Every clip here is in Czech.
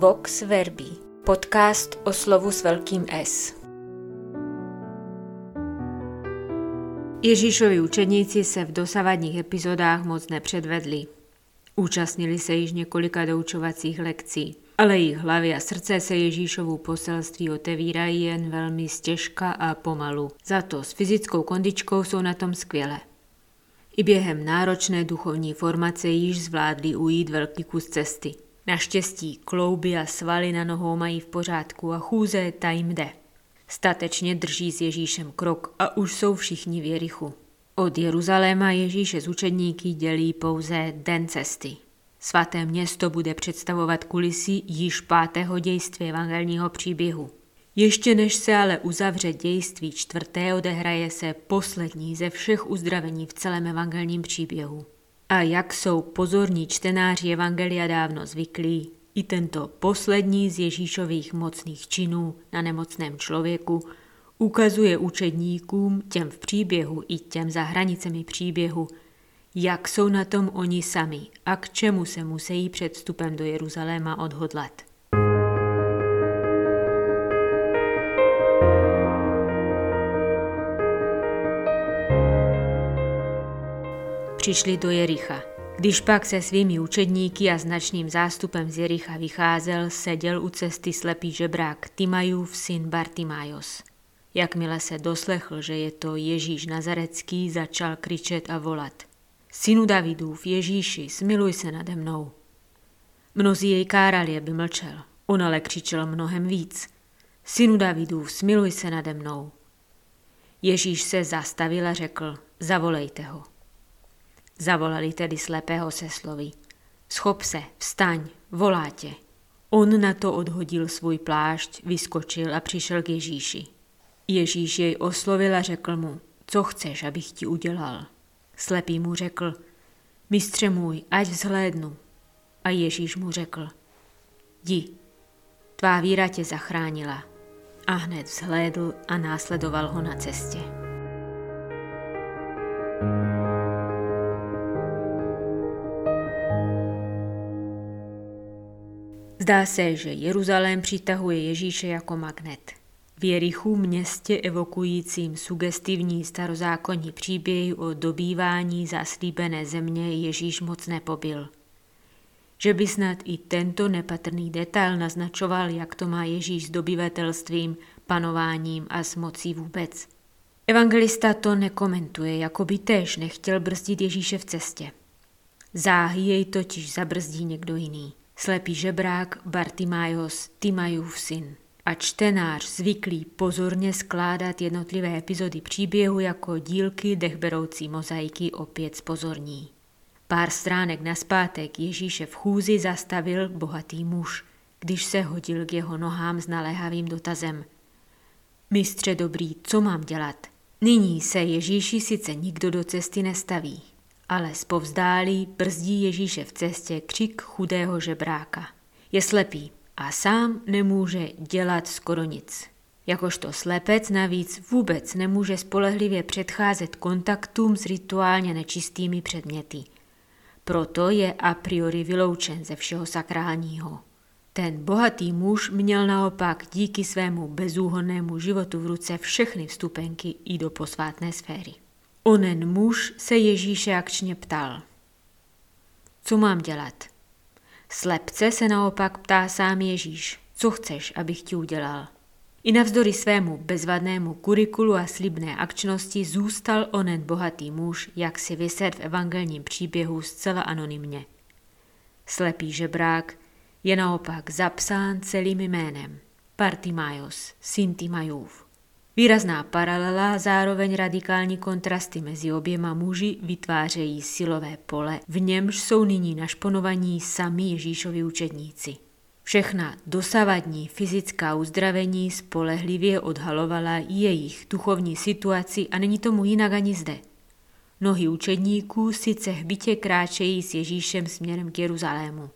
Vox Verbi, podcast o slovu s velkým S. Ježíšovi učeníci se v dosavadních epizodách moc nepředvedli. Účastnili se již několika doučovacích lekcí, ale jejich hlavy a srdce se Ježíšovu poselství otevírají jen velmi stěžka a pomalu. Za to s fyzickou kondičkou jsou na tom skvěle. I během náročné duchovní formace již zvládli ujít velký kus cesty. Naštěstí klouby a svaly na nohou mají v pořádku a chůze ta jim jde. Statečně drží s Ježíšem krok a už jsou všichni v Jerichu. Od Jeruzaléma Ježíše z učedníky dělí pouze den cesty. Svaté město bude představovat kulisy již pátého dějství evangelního příběhu. Ještě než se ale uzavře dějství čtvrté, odehraje se poslední ze všech uzdravení v celém evangelním příběhu. A jak jsou pozorní čtenáři Evangelia dávno zvyklí, i tento poslední z Ježíšových mocných činů na nemocném člověku ukazuje učedníkům, těm v příběhu i těm za hranicemi příběhu, jak jsou na tom oni sami a k čemu se musí před vstupem do Jeruzaléma odhodlat. Přišli do Jericha. Když pak se svými učedníky a značným zástupem z Jericha vycházel, seděl u cesty slepý žebrák Timajův syn Bartimajos. Jakmile se doslechl, že je to Ježíš Nazarecký, začal křičet a volat. Synu Davidův, Ježíši, smiluj se nade mnou. Mnozí jej kárali, aby mlčel. On ale křičel mnohem víc. Synu Davidův, smiluj se nade mnou. Ježíš se zastavil a řekl, zavolejte ho. Zavolali tedy slepého se slovy. Schop se, vstaň, volá tě. On na to odhodil svůj plášť, vyskočil a přišel k Ježíši. Ježíš jej oslovil a řekl mu, co chceš, abych ti udělal. Slepý mu řekl, mistře můj, ať vzhlédnu. A Ježíš mu řekl, jdi, tvá víra tě zachránila. A hned vzhlédl a následoval ho na cestě. Zdá se, že Jeruzalém přitahuje Ježíše jako magnet. V Jerichu městě evokujícím sugestivní starozákonní příběhy o dobývání zaslíbené země Ježíš moc nepobil. Že by snad i tento nepatrný detail naznačoval, jak to má Ježíš s dobyvatelstvím, panováním a s mocí vůbec. Evangelista to nekomentuje, jako by též nechtěl brzdit Ježíše v cestě. Záhy jej totiž zabrzdí někdo jiný slepý žebrák Bartimájos Timajův syn. A čtenář zvyklý pozorně skládat jednotlivé epizody příběhu jako dílky dechberoucí mozaiky opět spozorní. Pár stránek naspátek Ježíše v chůzi zastavil bohatý muž, když se hodil k jeho nohám s naléhavým dotazem. Mistře dobrý, co mám dělat? Nyní se Ježíši sice nikdo do cesty nestaví, ale zpovzdálí brzdí Ježíše v cestě křik chudého žebráka. Je slepý a sám nemůže dělat skoro nic. Jakožto slepec navíc vůbec nemůže spolehlivě předcházet kontaktům s rituálně nečistými předměty. Proto je a priori vyloučen ze všeho sakrálního. Ten bohatý muž měl naopak díky svému bezúhonnému životu v ruce všechny vstupenky i do posvátné sféry. Onen muž se Ježíše akčně ptal. Co mám dělat? Slepce se naopak ptá sám Ježíš. Co chceš, abych ti udělal? I navzdory svému bezvadnému kurikulu a slibné akčnosti zůstal onen bohatý muž, jak si vyset v evangelním příběhu zcela anonymně. Slepý žebrák je naopak zapsán celým jménem. Partimaios, syn Timajův. Výrazná paralela, zároveň radikální kontrasty mezi oběma muži vytvářejí silové pole, v němž jsou nyní našponovaní sami Ježíšovi učedníci. Všechna dosavadní fyzická uzdravení spolehlivě odhalovala jejich duchovní situaci a není tomu jinak ani zde. Nohy učedníků sice hbitě kráčejí s Ježíšem směrem k Jeruzalému.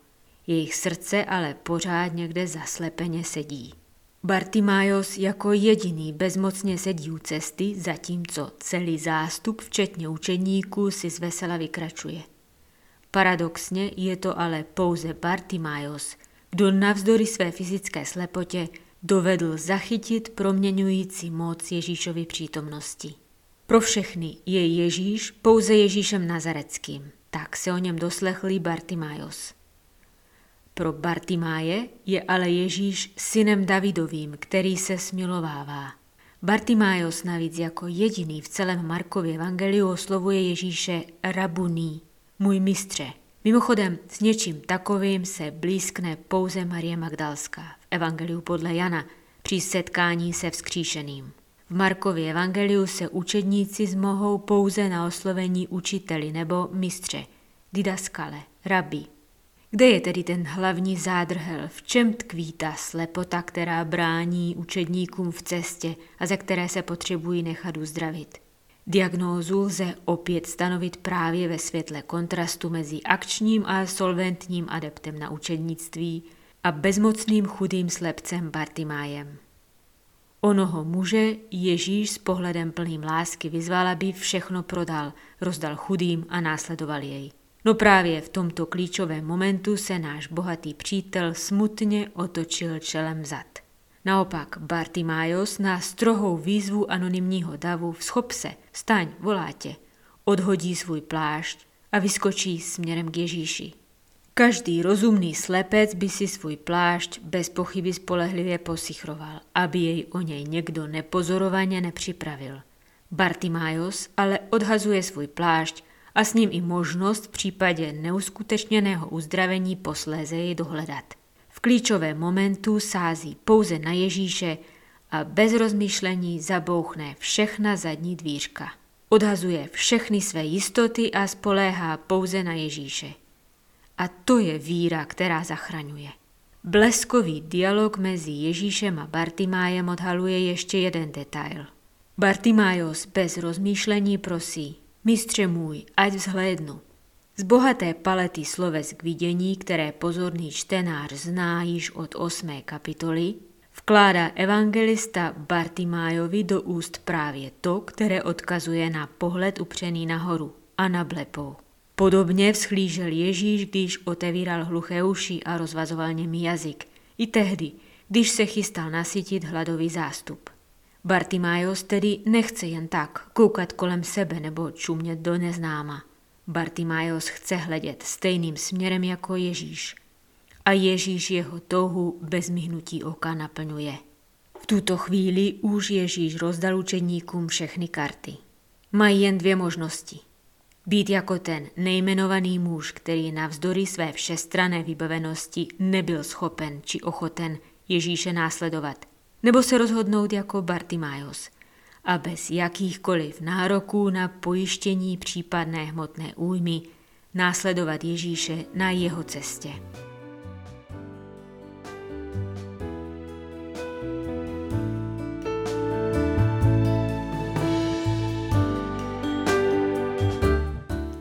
Jejich srdce ale pořád někde zaslepeně sedí. Bartimájos jako jediný bezmocně sedí u cesty, zatímco celý zástup, včetně učeníků, si zvesela vykračuje. Paradoxně je to ale pouze Bartimájos, kdo navzdory své fyzické slepotě dovedl zachytit proměňující moc Ježíšovy přítomnosti. Pro všechny je Ježíš pouze Ježíšem Nazareckým, tak se o něm doslechlý Bartimajos. Pro Bartimáje je ale Ježíš synem Davidovým, který se smilovává. Bartimájos navíc jako jediný v celém Markově evangeliu oslovuje Ježíše rabuní, můj mistře. Mimochodem, s něčím takovým se blízkne pouze Marie Magdalská v Evangeliu podle Jana při setkání se vzkříšeným. V Markově evangeliu se učedníci zmohou pouze na oslovení učiteli nebo mistře, didaskale, rabi. Kde je tedy ten hlavní zádrhel, v čem tkví ta slepota, která brání učedníkům v cestě a ze které se potřebují nechat uzdravit? Diagnózu lze opět stanovit právě ve světle kontrastu mezi akčním a solventním adeptem na učednictví a bezmocným chudým slepcem Bartimájem. Onoho muže Ježíš s pohledem plným lásky vyzval, aby všechno prodal, rozdal chudým a následoval jej. No právě v tomto klíčovém momentu se náš bohatý přítel smutně otočil čelem zad. Naopak Bartimájos na strohou výzvu anonymního davu vzchop se, staň, volá tě, odhodí svůj plášť a vyskočí směrem k Ježíši. Každý rozumný slepec by si svůj plášť bez pochyby spolehlivě posichroval, aby jej o něj někdo nepozorovaně nepřipravil. Bartimájos ale odhazuje svůj plášť a s ním i možnost v případě neuskutečněného uzdravení posléze jej dohledat. V klíčovém momentu sází pouze na Ježíše a bez rozmýšlení zabouchne všechna zadní dvířka. Odhazuje všechny své jistoty a spoléhá pouze na Ježíše. A to je víra, která zachraňuje. Bleskový dialog mezi Ježíšem a Bartimájem odhaluje ještě jeden detail. Bartimájos bez rozmýšlení prosí, mistře můj, ať vzhlédnu. Z bohaté palety sloves k vidění, které pozorný čtenář zná již od osmé kapitoly, vkládá evangelista Bartimájovi do úst právě to, které odkazuje na pohled upřený nahoru a na blepou. Podobně vzchlížel Ježíš, když otevíral hluché uši a rozvazoval němý jazyk. I tehdy, když se chystal nasytit hladový zástup. Bartimájos tedy nechce jen tak koukat kolem sebe nebo čumět do neznáma. Bartimájos chce hledět stejným směrem jako Ježíš. A Ježíš jeho touhu bez myhnutí oka naplňuje. V tuto chvíli už Ježíš rozdal učedníkům všechny karty. Mají jen dvě možnosti – být jako ten nejmenovaný muž, který navzdory své všestrané vybavenosti nebyl schopen či ochoten Ježíše následovat, nebo se rozhodnout jako Bartimájos a bez jakýchkoliv nároků na pojištění případné hmotné újmy následovat Ježíše na jeho cestě.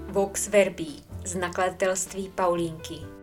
Vox Verbi z nakladatelství Paulínky